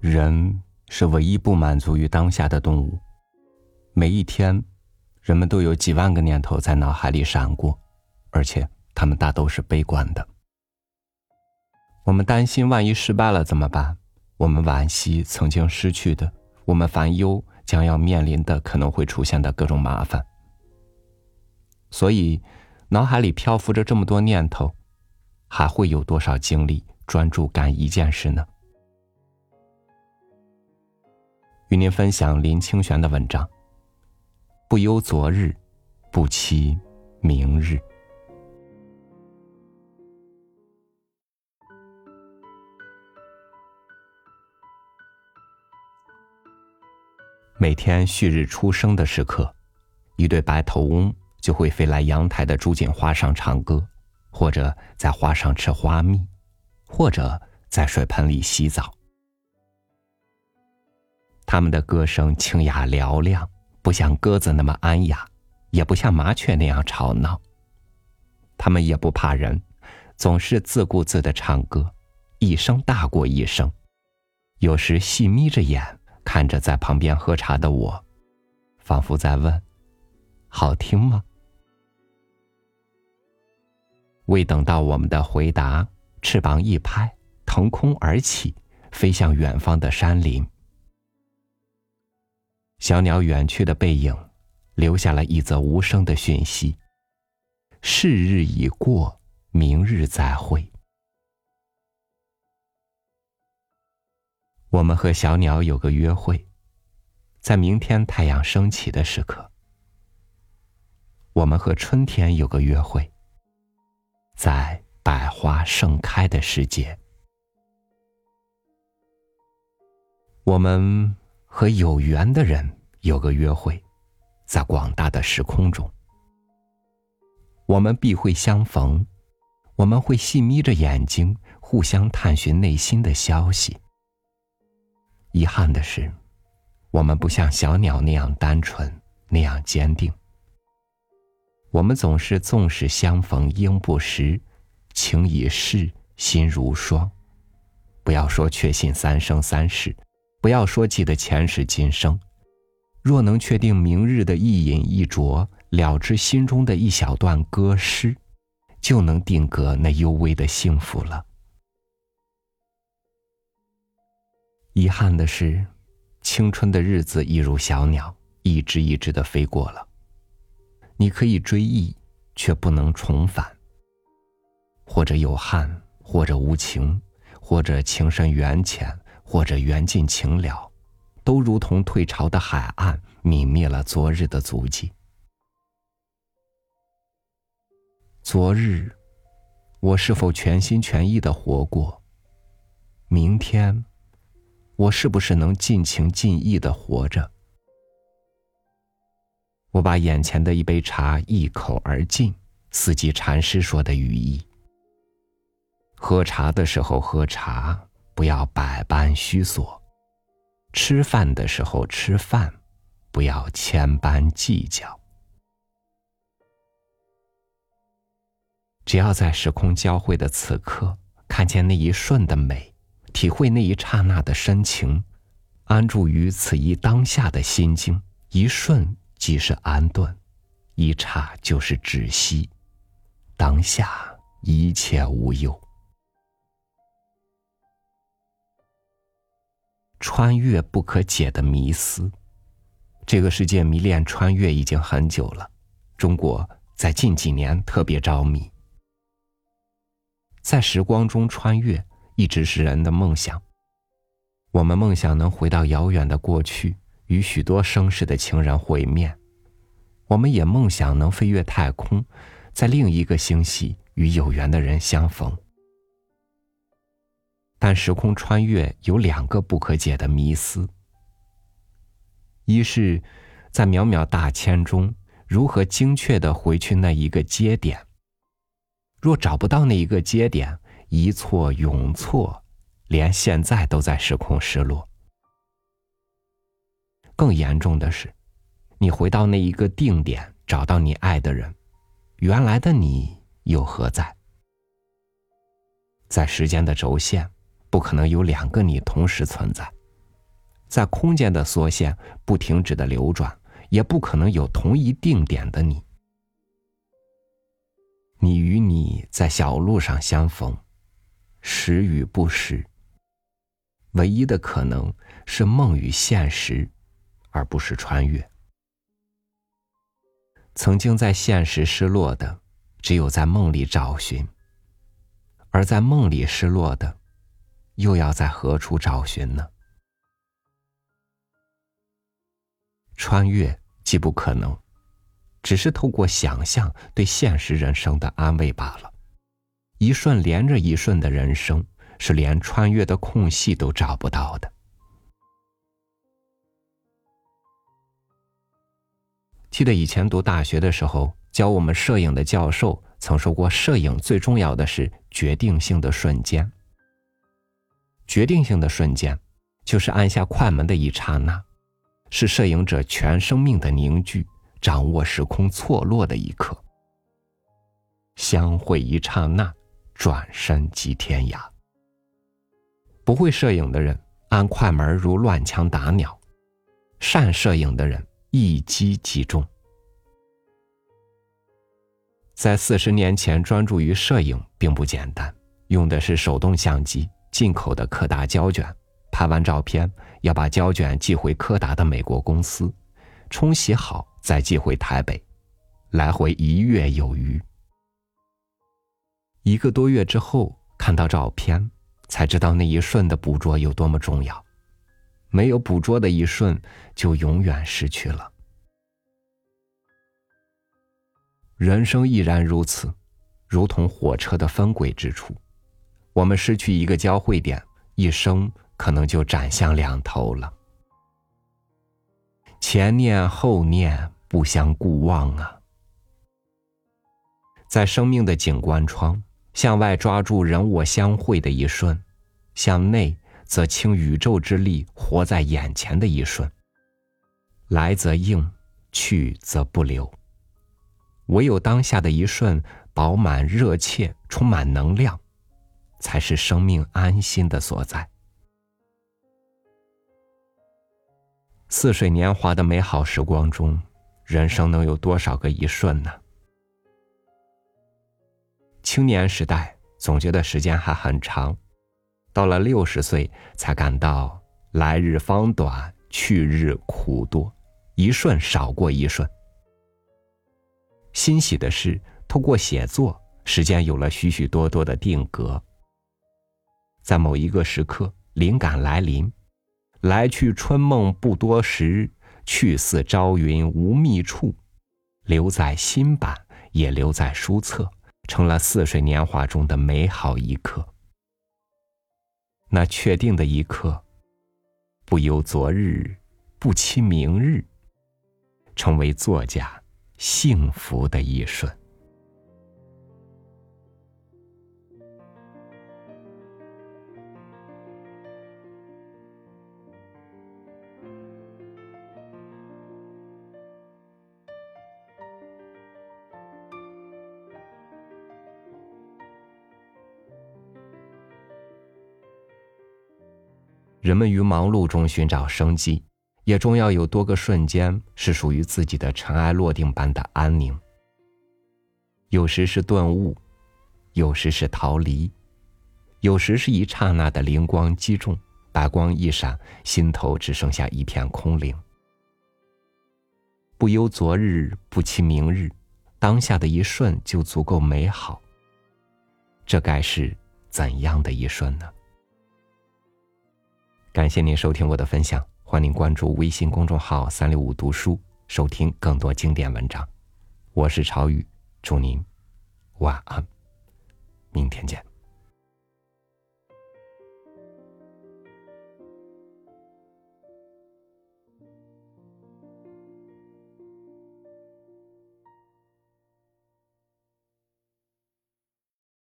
人是唯一不满足于当下的动物。每一天，人们都有几万个念头在脑海里闪过，而且他们大都是悲观的。我们担心万一失败了怎么办？我们惋惜曾经失去的，我们烦忧将要面临的可能会出现的各种麻烦。所以，脑海里漂浮着这么多念头，还会有多少精力专注干一件事呢？与您分享林清玄的文章。不忧昨日，不期明日。每天旭日初升的时刻，一对白头翁就会飞来阳台的朱槿花上唱歌，或者在花上吃花蜜，或者在水盆里洗澡。他们的歌声清雅嘹亮，不像鸽子那么安雅，也不像麻雀那样吵闹。他们也不怕人，总是自顾自的唱歌，一声大过一声。有时细眯着眼看着在旁边喝茶的我，仿佛在问：“好听吗？”未等到我们的回答，翅膀一拍，腾空而起，飞向远方的山林。小鸟远去的背影，留下了一则无声的讯息：是日已过，明日再会。我们和小鸟有个约会，在明天太阳升起的时刻。我们和春天有个约会，在百花盛开的时节。我们。和有缘的人有个约会，在广大的时空中，我们必会相逢。我们会细眯着眼睛，互相探寻内心的消息。遗憾的是，我们不像小鸟那样单纯，那样坚定。我们总是纵使相逢应不识，情已逝心如霜。不要说确信三生三世。不要说记得前世今生，若能确定明日的一饮一啄，了知心中的一小段歌诗，就能定格那幽微的幸福了。遗憾的是，青春的日子一如小鸟，一只一只的飞过了。你可以追忆，却不能重返。或者有憾，或者无情，或者情深缘浅。或者缘尽情了，都如同退潮的海岸，泯灭了昨日的足迹。昨日，我是否全心全意的活过？明天，我是不是能尽情尽意的活着？我把眼前的一杯茶一口而尽，四季禅师说的语意：喝茶的时候喝茶。不要百般虚索，吃饭的时候吃饭，不要千般计较。只要在时空交汇的此刻，看见那一瞬的美，体会那一刹那的深情，安住于此一当下的心境，一瞬即是安顿，一刹就是止息，当下一切无忧。穿越不可解的迷思，这个世界迷恋穿越已经很久了，中国在近几年特别着迷。在时光中穿越一直是人的梦想，我们梦想能回到遥远的过去，与许多生世的情人会面；我们也梦想能飞越太空，在另一个星系与有缘的人相逢。但时空穿越有两个不可解的迷思：一是，在渺渺大千中，如何精确的回去那一个节点？若找不到那一个节点，一错永错，连现在都在时空失落。更严重的是，你回到那一个定点，找到你爱的人，原来的你又何在？在时间的轴线，不可能有两个你同时存在；在空间的缩线不停止的流转，也不可能有同一定点的你。你与你在小路上相逢，时与不时。唯一的可能是梦与现实，而不是穿越。曾经在现实失落的，只有在梦里找寻；而在梦里失落的，又要在何处找寻呢？穿越既不可能，只是透过想象对现实人生的安慰罢了。一瞬连着一瞬的人生。是连穿越的空隙都找不到的。记得以前读大学的时候，教我们摄影的教授曾说过：“摄影最重要的是决定性的瞬间。决定性的瞬间，就是按下快门的一刹那，是摄影者全生命的凝聚，掌握时空错落的一刻。相会一刹那，转身即天涯。”不会摄影的人按快门如乱枪打鸟，善摄影的人一击即中。在四十年前专注于摄影并不简单，用的是手动相机，进口的柯达胶卷，拍完照片要把胶卷寄回柯达的美国公司，冲洗好再寄回台北，来回一月有余。一个多月之后看到照片。才知道那一瞬的捕捉有多么重要，没有捕捉的一瞬，就永远失去了。人生亦然如此，如同火车的分轨之处，我们失去一个交汇点，一生可能就斩向两头了。前念后念，不相顾望啊！在生命的景观窗。向外抓住人我相会的一瞬，向内则倾宇宙之力活在眼前的一瞬。来则应，去则不留。唯有当下的一瞬饱满热切，充满能量，才是生命安心的所在。似水年华的美好时光中，人生能有多少个一瞬呢？青年时代总觉得时间还很长，到了六十岁才感到来日方短，去日苦多，一瞬少过一瞬。欣喜的是，通过写作，时间有了许许多多的定格。在某一个时刻，灵感来临，来去春梦不多时，去似朝云无觅处，留在新版，也留在书册。成了似水年华中的美好一刻。那确定的一刻，不忧昨日，不期明日，成为作家幸福的一瞬。人们于忙碌中寻找生机，也终要有多个瞬间是属于自己的尘埃落定般的安宁。有时是顿悟，有时是逃离，有时是一刹那的灵光击中，白光一闪，心头只剩下一片空灵。不忧昨日，不期明日，当下的一瞬就足够美好。这该是怎样的一瞬呢？感谢您收听我的分享，欢迎关注微信公众号“三六五读书”，收听更多经典文章。我是朝雨，祝您晚安，明天见。